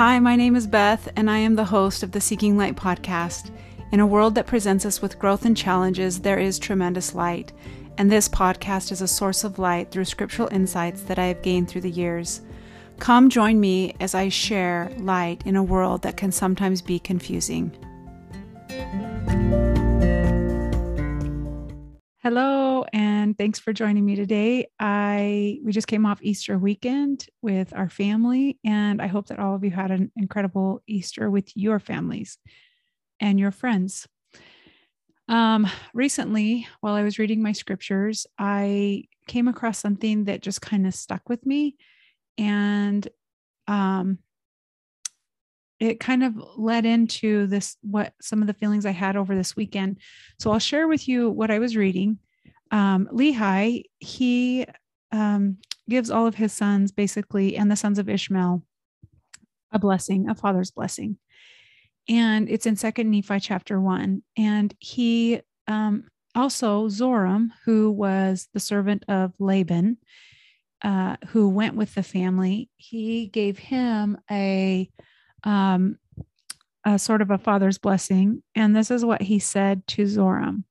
Hi, my name is Beth, and I am the host of the Seeking Light podcast. In a world that presents us with growth and challenges, there is tremendous light, and this podcast is a source of light through scriptural insights that I have gained through the years. Come join me as I share light in a world that can sometimes be confusing. Hello, and thanks for joining me today. I we just came off Easter weekend with our family, and I hope that all of you had an incredible Easter with your families and your friends. Um, recently, while I was reading my scriptures, I came across something that just kind of stuck with me, and um, it kind of led into this what some of the feelings I had over this weekend. So I'll share with you what I was reading. Um, Lehi, he um, gives all of his sons basically, and the sons of Ishmael, a blessing, a father's blessing. And it's in Second Nephi chapter one. And he um, also Zoram, who was the servant of Laban, uh, who went with the family, he gave him a um, a sort of a father's blessing. And this is what he said to Zoram.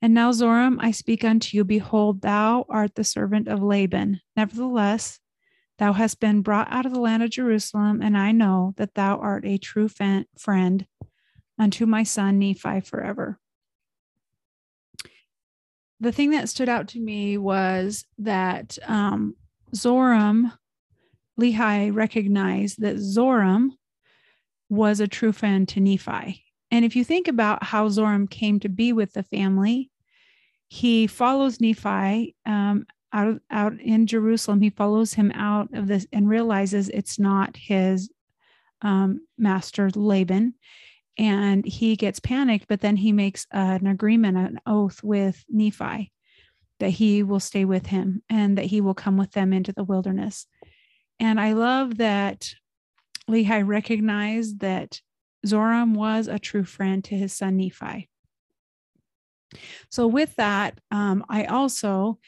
And now, Zoram, I speak unto you, behold, thou art the servant of Laban. Nevertheless, thou hast been brought out of the land of Jerusalem, and I know that thou art a true friend unto my son Nephi forever. The thing that stood out to me was that um, Zoram, Lehi recognized that Zoram was a true friend to Nephi. And if you think about how Zoram came to be with the family, he follows Nephi um, out, out in Jerusalem. He follows him out of this and realizes it's not his um, master Laban. And he gets panicked, but then he makes an agreement, an oath with Nephi that he will stay with him and that he will come with them into the wilderness. And I love that Lehi recognized that Zoram was a true friend to his son Nephi. So, with that, um, I also,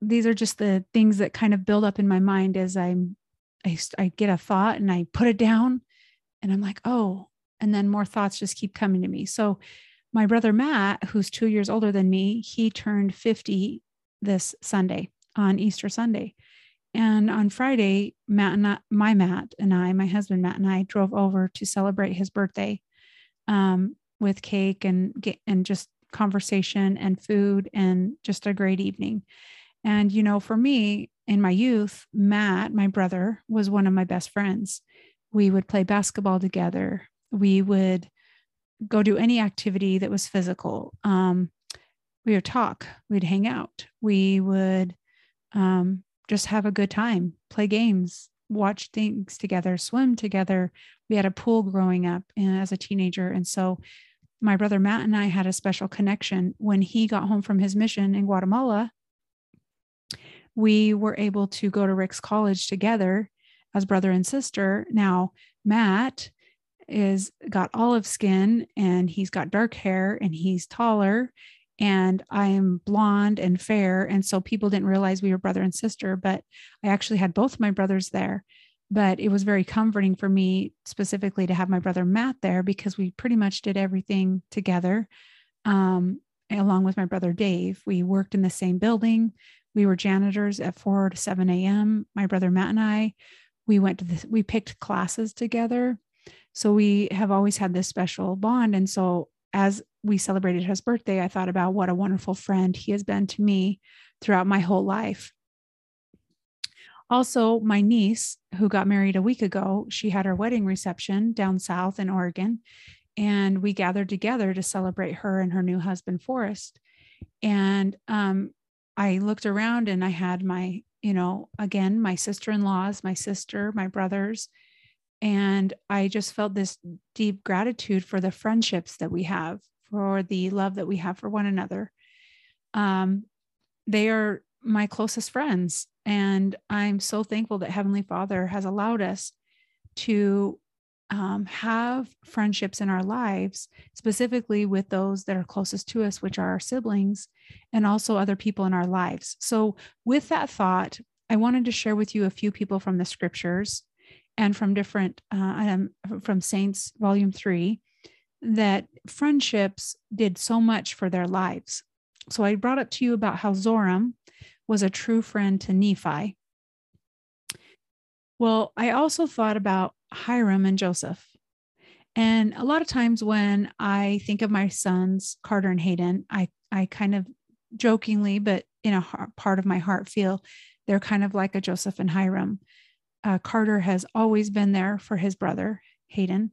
these are just the things that kind of build up in my mind as I'm, I, I get a thought and I put it down and I'm like, oh, and then more thoughts just keep coming to me. So, my brother Matt, who's two years older than me, he turned 50 this Sunday on Easter Sunday. And on Friday, Matt and I, my Matt and I, my husband Matt and I, drove over to celebrate his birthday um, with cake and and just conversation and food and just a great evening. And you know, for me in my youth, Matt, my brother, was one of my best friends. We would play basketball together. We would go do any activity that was physical. Um, we would talk. We'd hang out. We would um, just have a good time, play games, watch things together, swim together. We had a pool growing up uh, as a teenager. And so my brother Matt and I had a special connection. When he got home from his mission in Guatemala, we were able to go to Ricks College together as brother and sister. Now, Matt is got olive skin and he's got dark hair and he's taller and I'm blonde and fair. And so people didn't realize we were brother and sister, but I actually had both my brothers there. But it was very comforting for me specifically to have my brother Matt there because we pretty much did everything together. Um, along with my brother Dave, we worked in the same building. We were janitors at 4 to 7 a.m. My brother Matt and I, we went to this, we picked classes together. So we have always had this special bond. And so as we celebrated his birthday, I thought about what a wonderful friend he has been to me throughout my whole life. Also, my niece, who got married a week ago, she had her wedding reception down south in Oregon, and we gathered together to celebrate her and her new husband, Forrest. And um, I looked around and I had my, you know, again, my sister in laws, my sister, my brothers, and I just felt this deep gratitude for the friendships that we have, for the love that we have for one another. Um, they are my closest friends. And I'm so thankful that Heavenly Father has allowed us to um, have friendships in our lives, specifically with those that are closest to us, which are our siblings, and also other people in our lives. So, with that thought, I wanted to share with you a few people from the scriptures and from different uh, um, from Saints Volume Three that friendships did so much for their lives. So I brought up to you about how Zoram was a true friend to Nephi. Well, I also thought about Hyrum and Joseph. And a lot of times when I think of my sons, Carter and Hayden, I, I kind of jokingly, but in a heart, part of my heart, feel they're kind of like a Joseph and Hyrum. Uh, Carter has always been there for his brother, Hayden,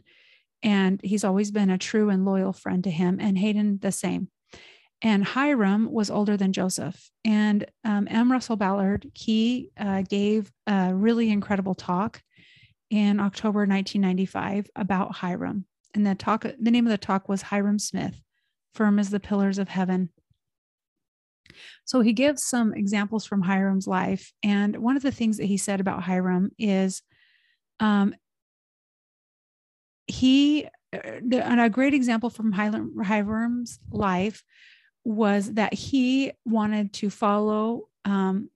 and he's always been a true and loyal friend to him, and Hayden the same. And Hyrum was older than Joseph. And um, M. Russell Ballard, he uh, gave a really incredible talk in October 1995 about Hyrum. And the talk, the name of the talk was Hyrum Smith, Firm as the Pillars of Heaven. So he gives some examples from Hyrum's life. And one of the things that he said about Hyrum is um, he, uh, and a great example from Hyrum's life was that he wanted to follow um,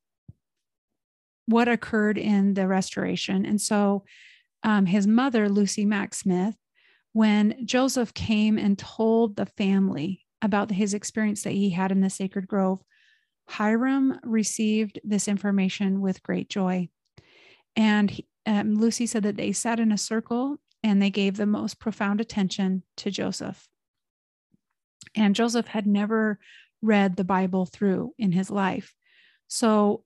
what occurred in the restoration. And so um, his mother, Lucy Mack Smith, when Joseph came and told the family about his experience that he had in the sacred grove, Hyrum received this information with great joy. And he, um, Lucy said that they sat in a circle and they gave the most profound attention to Joseph. And Joseph had never read the Bible through in his life. So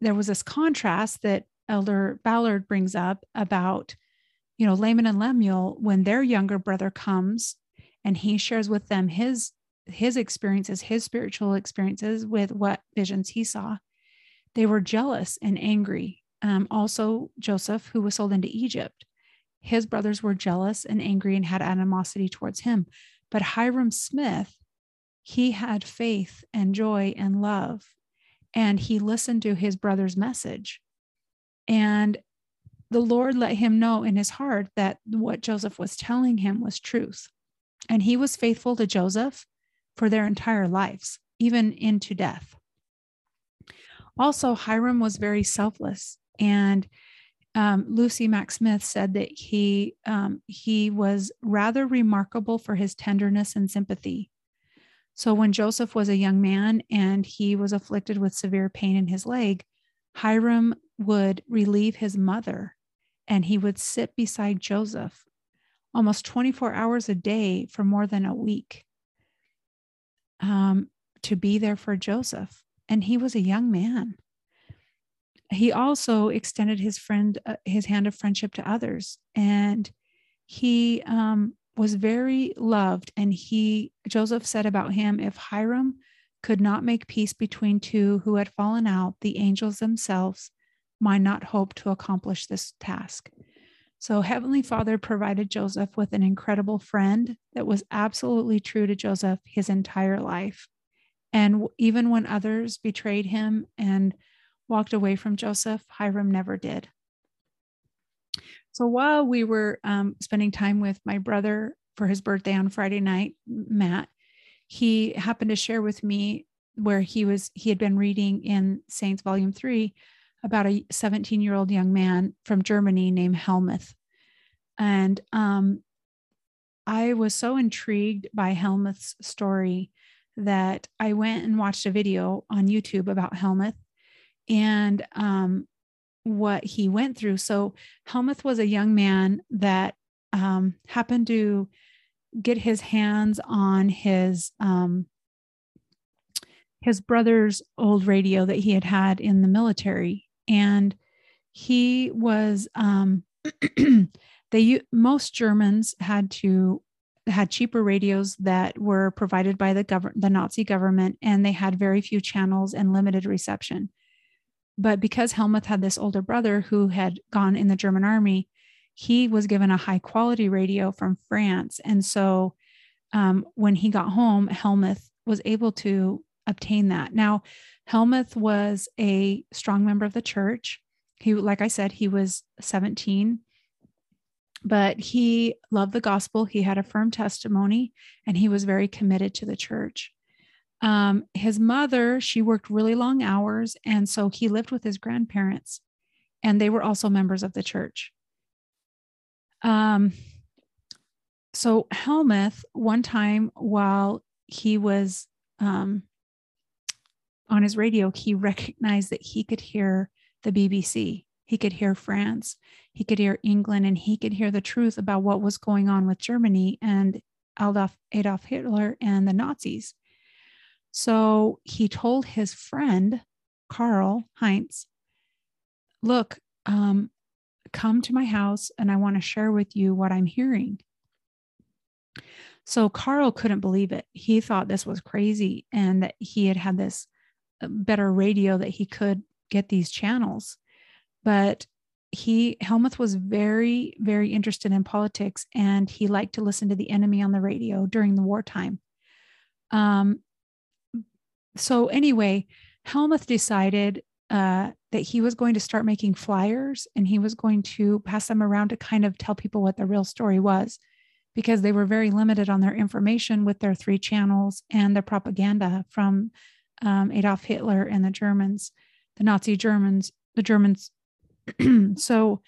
there was this contrast that Elder Ballard brings up about, you know, Laman and Lemuel, when their younger brother comes and he shares with them his his experiences, his spiritual experiences with what visions he saw, they were jealous and angry. Um, also, Joseph, who was sold into Egypt, his brothers were jealous and angry and had animosity towards him. But Hyrum Smith, he had faith and joy and love, and he listened to his brother's message. And the Lord let him know in his heart that what Joseph was telling him was truth. And he was faithful to Joseph for their entire lives, even into death. Also, Hyrum was very selfless and um, Lucy Mack Smith said that he um, he was rather remarkable for his tenderness and sympathy. So when Joseph was a young man and he was afflicted with severe pain in his leg, Hyrum would relieve his mother, and he would sit beside Joseph almost 24 hours a day for more than a week um, to be there for Joseph. And he was a young man. He also extended his friend uh, his hand of friendship to others. And he um, was very loved. And he joseph said about him if Hyrum could not make peace between two who had fallen out the angels themselves might not hope to accomplish this task so heavenly father provided joseph with an incredible friend that was absolutely true to joseph his entire life and even when others betrayed him and walked away from Joseph. Hyrum never did. So while we were um, spending time with my brother for his birthday on Friday night, Matt, he happened to share with me where he was he had been reading in Saints Volume Three about a 17 year old young man from Germany named Helmuth, and um, I was so intrigued by Helmuth's story that I went and watched a video on YouTube about Helmuth and um, what he went through. So Helmuth was a young man that um, happened to get his hands on his um, his brother's old radio that he had had in the military, and he was um, they most Germans had to had cheaper radios that were provided by the government the Nazi government, and they had very few channels and limited reception. But because Helmuth had this older brother who had gone in the German army, he was given a high quality radio from France. And so um, when he got home, Helmuth was able to obtain that. Now, Helmuth was a strong member of the church. He, like I said, he was 17, but he loved the gospel. He had a firm testimony and he was very committed to the church. Um, his mother, she worked really long hours. And so he lived with his grandparents, and they were also members of the church. Um, so Helmuth, one time while he was um, on his radio, he recognized that he could hear the BBC. He could hear France, he could hear England, and he could hear the truth about what was going on with Germany and Adolf, Adolf Hitler and the Nazis. So he told his friend, Karl Heinz, Look, um, come to my house and I want to share with you what I'm hearing. So Karl couldn't believe it. He thought this was crazy and that he had had this uh, better radio that he could get these channels. But he Helmuth was very very interested in politics and he liked to listen to the enemy on the radio during the wartime. Um so anyway, Helmuth decided uh, that he was going to start making flyers and he was going to pass them around to kind of tell people what the real story was because they were very limited on their information with their three channels and their propaganda from um, Adolf Hitler and the Germans, the Nazi Germans, the Germans. so,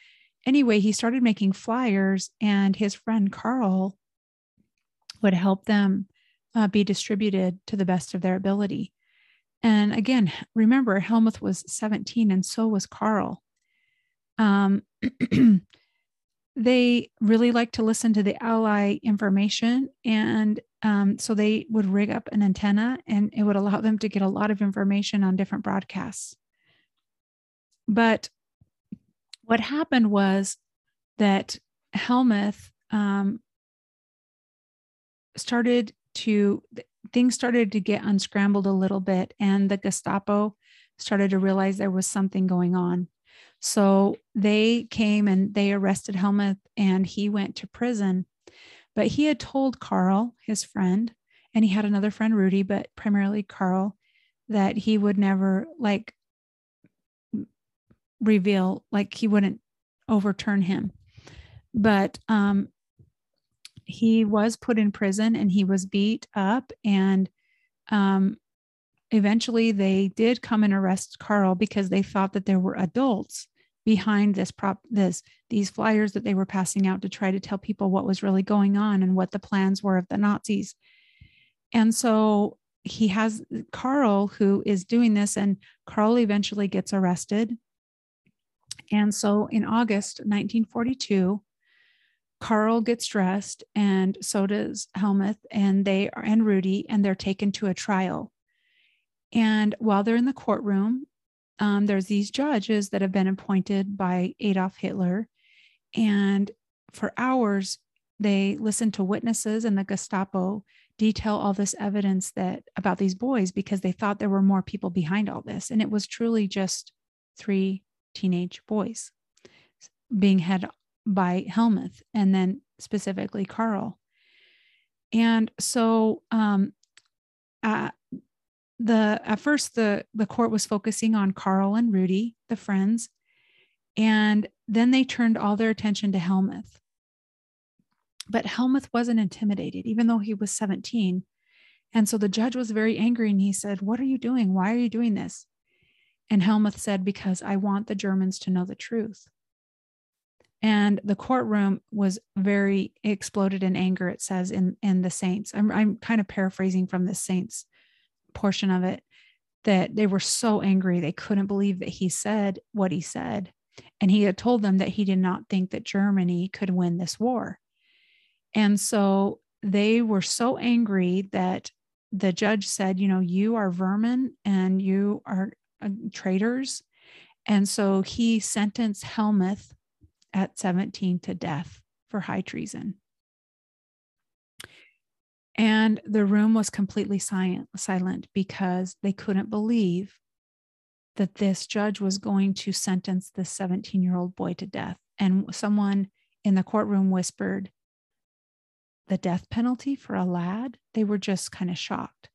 anyway, he started making flyers, and his friend Karl would help them uh, be distributed to the best of their ability. And again, remember, Helmuth was 17, and so was Karl. Um, they really like to listen to the ally information and um, so they would rig up an antenna and it would allow them to get a lot of information on different broadcasts but what happened was that helmuth um, started to things started to get unscrambled a little bit and the gestapo started to realize there was something going on so they came and they arrested Helmuth and he went to prison. But he had told Karl, his friend, and he had another friend, Rudy, but primarily Karl, that he would never like reveal, like he wouldn't overturn him. But um, he was put in prison and he was beat up and um, eventually they did come and arrest Karl because they thought that there were adults behind this prop this these flyers that they were passing out to try to tell people what was really going on and what the plans were of the Nazis. And so he has Karl who is doing this and Karl eventually gets arrested. And so in August 1942 Karl gets dressed and so does Helmuth and they are and Rudy and they're taken to a trial and while they're in the courtroom, um, there's these judges that have been appointed by Adolf Hitler. And for hours, they listen to witnesses and the Gestapo detail all this evidence that about these boys because they thought there were more people behind all this. And it was truly just three teenage boys being had by Helmuth and then specifically Karl. And so um, uh, the at first the the court was focusing on Karl and Rudy, the friends, and then they turned all their attention to Helmuth. But Helmuth wasn't intimidated, even though he was 17. And so the judge was very angry and he said, What are you doing? Why are you doing this? And Helmuth said, Because I want the Germans to know the truth. And the courtroom was very exploded in anger, it says in, in the Saints. I'm, I'm kind of paraphrasing from the Saints portion of it that they were so angry they couldn't believe that he said what he said and he had told them that he did not think that Germany could win this war and so they were so angry that the judge said you know you are vermin and you are uh, traitors and so he sentenced Helmuth at 17 to death for high treason and the room was completely silent, silent because they couldn't believe that this judge was going to sentence this 17 year old boy to death. And someone in the courtroom whispered, the death penalty for a lad? They were just kind of shocked.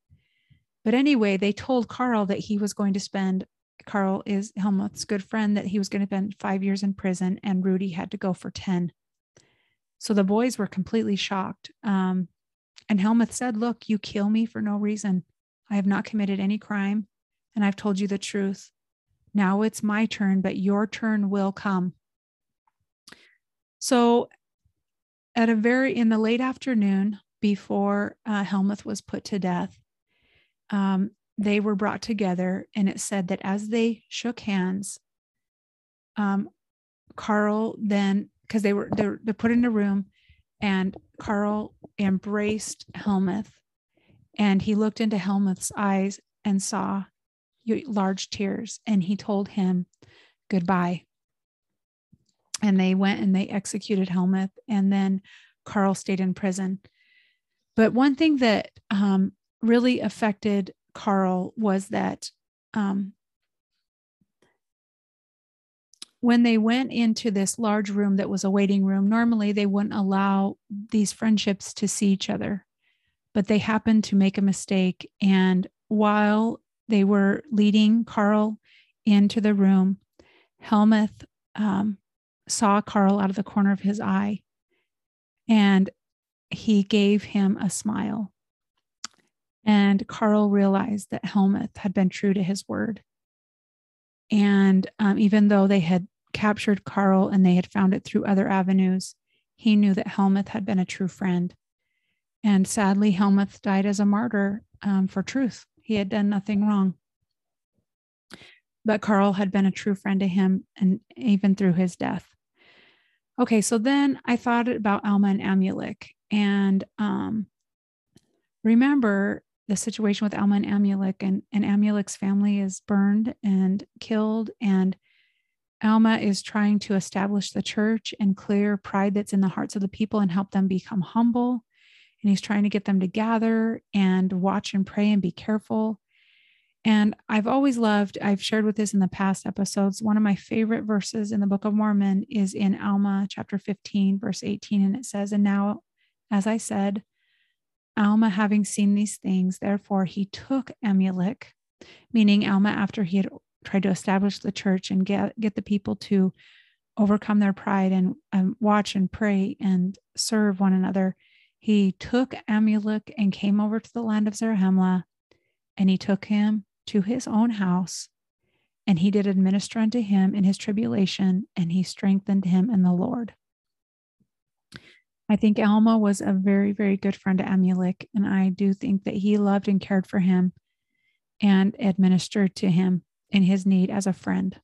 But anyway, they told Karl that he was going to spend, Karl is Helmuth's good friend, that he was going to spend five years in prison and Rudy had to go for 10. So the boys were completely shocked. Um, and Helmuth said, Look, you kill me for no reason. I have not committed any crime, and I've told you the truth. Now it's my turn, but your turn will come. So at a very in the late afternoon before uh, Helmuth was put to death, um, they were brought together, and it said that as they shook hands, um, Karl then because they were they're, they're put in a room, and Karl embraced Helmuth, and he looked into Helmuth's eyes and saw large tears, and he told him goodbye. And they went and they executed Helmuth, and then Karl stayed in prison. But one thing that um, really affected Karl was that um, when they went into this large room that was a waiting room, normally they wouldn't allow these friendships to see each other, but they happened to make a mistake. And while they were leading Karl into the room, Helmuth um, saw Karl out of the corner of his eye and he gave him a smile. And Karl realized that Helmuth had been true to his word. And um, even though they had captured Karl and they had found it through other avenues, he knew that Helmuth had been a true friend. And sadly, Helmuth died as a martyr um, for truth. He had done nothing wrong. But Karl had been a true friend to him, and even through his death. Okay, so then I thought about Alma and Amulek. And um, remember, the situation with Alma and Amulek, and, and Amulek's family is burned and killed. And Alma is trying to establish the church and clear pride that's in the hearts of the people and help them become humble. And he's trying to get them to gather and watch and pray and be careful. And I've always loved, I've shared with this in the past episodes. One of my favorite verses in the Book of Mormon is in Alma chapter 15, verse 18. And it says, And now, as I said, Alma, having seen these things, therefore he took Amulek, meaning Alma, after he had tried to establish the church and get, get the people to overcome their pride and um, watch and pray and serve one another, he took Amulek and came over to the land of Zarahemla, and he took him to his own house, and he did administer unto him in his tribulation, and he strengthened him in the Lord. I think Alma was a very, very good friend to Amulek, and I do think that he loved and cared for him and administered to him in his need as a friend.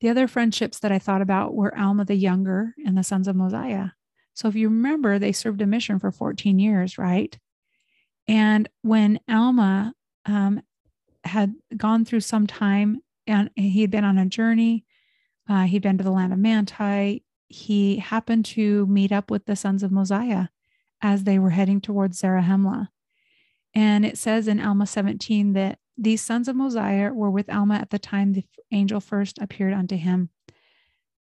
The other friendships that I thought about were Alma the Younger and the sons of Mosiah. So if you remember, they served a mission for 14 years, right? And when Alma um, had gone through some time and he had been on a journey, uh, he'd been to the land of Manti, he happened to meet up with the sons of Mosiah as they were heading towards Zarahemla. And it says in Alma 17 that these sons of Mosiah were with Alma at the time the angel first appeared unto him.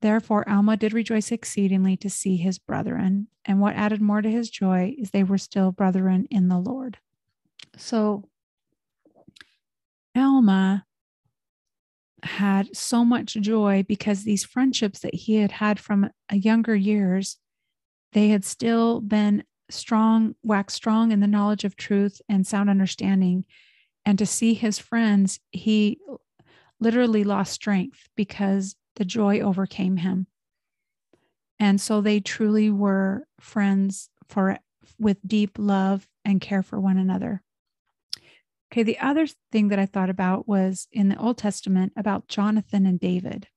Therefore, Alma did rejoice exceedingly to see his brethren. And what added more to his joy is they were still brethren in the Lord. So, Alma had so much joy because these friendships that he had had from a younger years they had still been strong waxed strong in the knowledge of truth and sound understanding. And to see his friends he literally lost strength because the joy overcame him. And so they truly were friends for with deep love and care for one another Okay, the other thing that I thought about was in the Old Testament about Jonathan and David.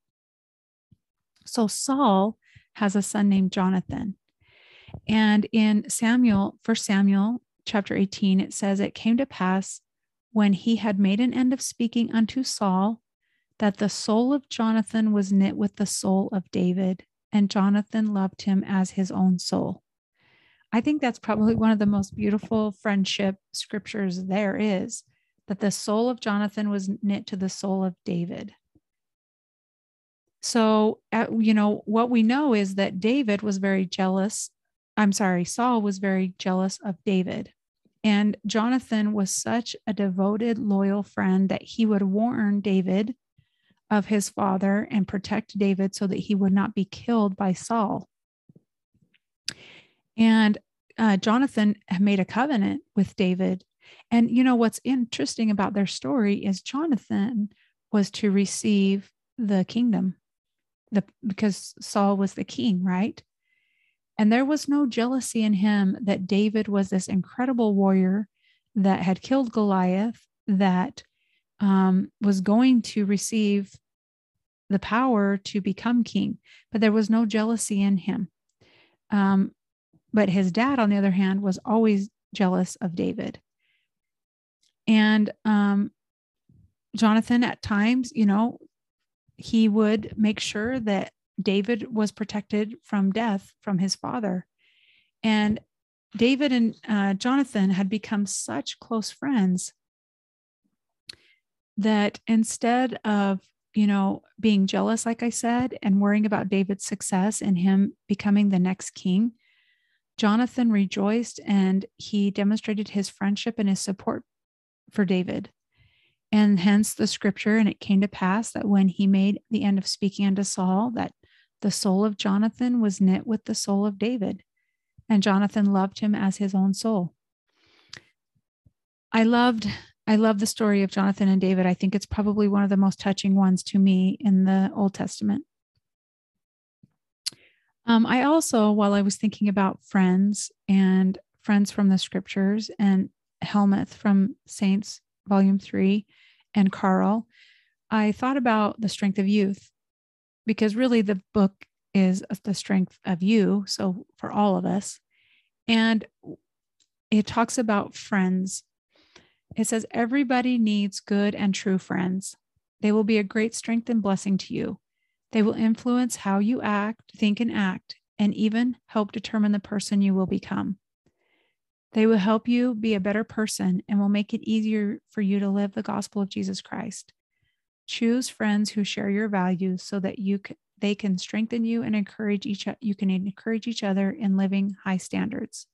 So Saul has a son named Jonathan. And in Samuel, First Samuel chapter 18, it says, It came to pass when he had made an end of speaking unto Saul that the soul of Jonathan was knit with the soul of David, and Jonathan loved him as his own soul. I think that's probably one of the most beautiful friendship scriptures there is that the soul of Jonathan was knit to the soul of David. So, uh, you know, what we know is that David was very jealous. I'm sorry, Saul was very jealous of David. And Jonathan was such a devoted, loyal friend that he would warn David of his father and protect David so that he would not be killed by Saul. And uh, Jonathan made a covenant with David. And you know what's interesting about their story is Jonathan was to receive the kingdom, the because Saul was the king, right? And there was no jealousy in him that David was this incredible warrior that had killed Goliath, that um, was going to receive the power to become king, but there was no jealousy in him. Um, but his dad, on the other hand, was always jealous of David. And um, Jonathan, at times, you know, he would make sure that David was protected from death from his father. And David and uh, Jonathan had become such close friends that instead of, you know, being jealous, like I said, and worrying about David's success and him becoming the next king, Jonathan rejoiced and he demonstrated his friendship and his support for David. And hence the scripture, and it came to pass that when he made the end of speaking unto Saul, that the soul of Jonathan was knit with the soul of David, and Jonathan loved him as his own soul. I loved I love the story of Jonathan and David. I think it's probably one of the most touching ones to me in the Old Testament. Um, I also, while I was thinking about friends and friends from the scriptures and Helmuth from Saints, Volume 3, and Karl, I thought about the strength of youth because really the book is the strength of you. So for all of us. And it talks about friends. It says, everybody needs good and true friends. They will be a great strength and blessing to you. They will influence how you act, think, and act, and even help determine the person you will become. They will help you be a better person and will make it easier for you to live the gospel of Jesus Christ. Choose friends who share your values so that you can, they can strengthen you and encourage each you can encourage each other in living high standards.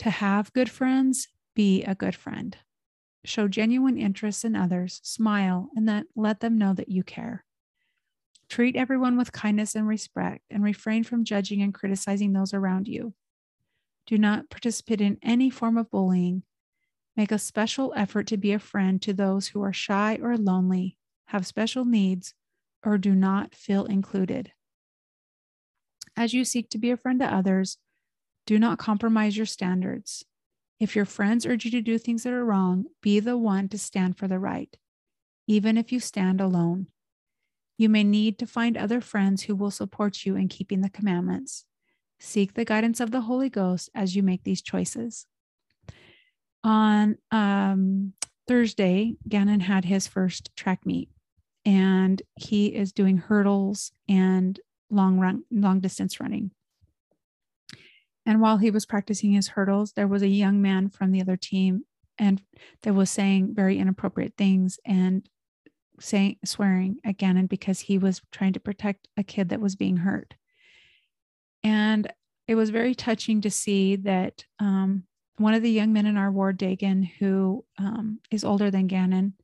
To have good friends, be a good friend. Show genuine interest in others, smile, and then let them know that you care. Treat everyone with kindness and respect and refrain from judging and criticizing those around you. Do not participate in any form of bullying. Make a special effort to be a friend to those who are shy or lonely, have special needs, or do not feel included. As you seek to be a friend to others, do not compromise your standards. If your friends urge you to do things that are wrong, be the one to stand for the right, even if you stand alone. You may need to find other friends who will support you in keeping the commandments. Seek the guidance of the Holy Ghost as you make these choices. On um, Thursday, Gannon had his first track meet, and he is doing hurdles and long run, long distance running. And while he was practicing his hurdles, there was a young man from the other team and that was saying very inappropriate things and saying swearing at Gannon because he was trying to protect a kid that was being hurt. And it was very touching to see that um, one of the young men in our ward, Dagan, who um, is older than Gannon,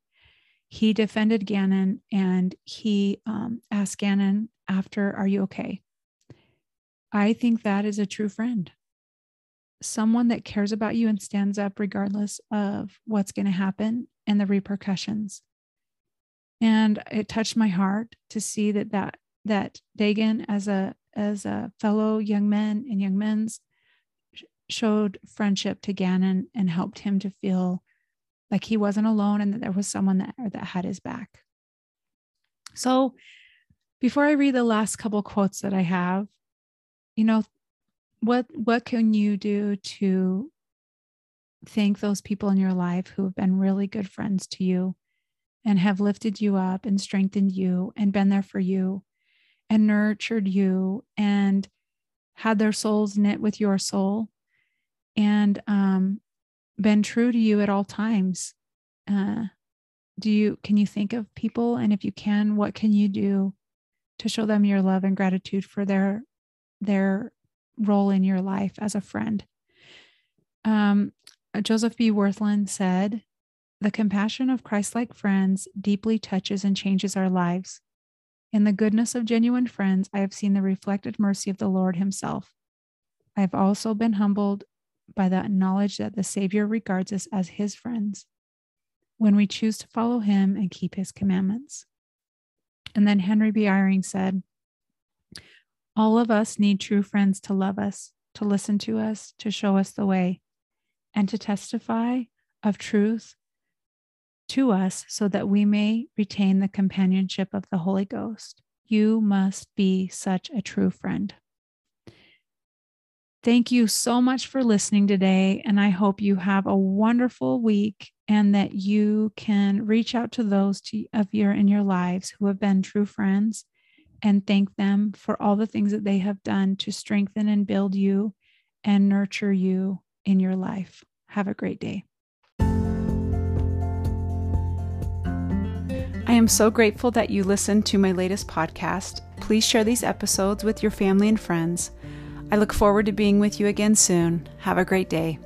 he defended Gannon and he um, asked Gannon after, Are you okay? I think that is a true friend. Someone that cares about you and stands up regardless of what's going to happen and the repercussions. And it touched my heart to see that that that Dagan as a as a fellow young men and young men's showed friendship to Gannon and helped him to feel like he wasn't alone and that there was someone that, that had his back. So before I read the last couple quotes that I have, you know, what what can you do to thank those people in your life who have been really good friends to you and have lifted you up and strengthened you and been there for you and nurtured you and had their souls knit with your soul and um, been true to you at all times. Uh, do you can you think of people? And if you can what can you do to show them your love and gratitude for their their role in your life as a friend? Um, joseph b. Wirthlin said the compassion of christ-like friends deeply touches and changes our lives in the goodness of genuine friends, I have seen the reflected mercy of the Lord Himself. I have also been humbled by the knowledge that the Savior regards us as His friends when we choose to follow Him and keep His commandments. And then Henry B. Eyring said, All of us need true friends to love us, to listen to us, to show us the way, and to testify of truth to us so that we may retain the companionship of the Holy Ghost. You must be such a true friend. Thank you so much for listening today. And I hope you have a wonderful week and that you can reach out to those to, of your in your lives who have been true friends and thank them for all the things that they have done to strengthen and build you and nurture you in your life. Have a great day. I am so grateful that you listened to my latest podcast. Please share these episodes with your family and friends. I look forward to being with you again soon. Have a great day.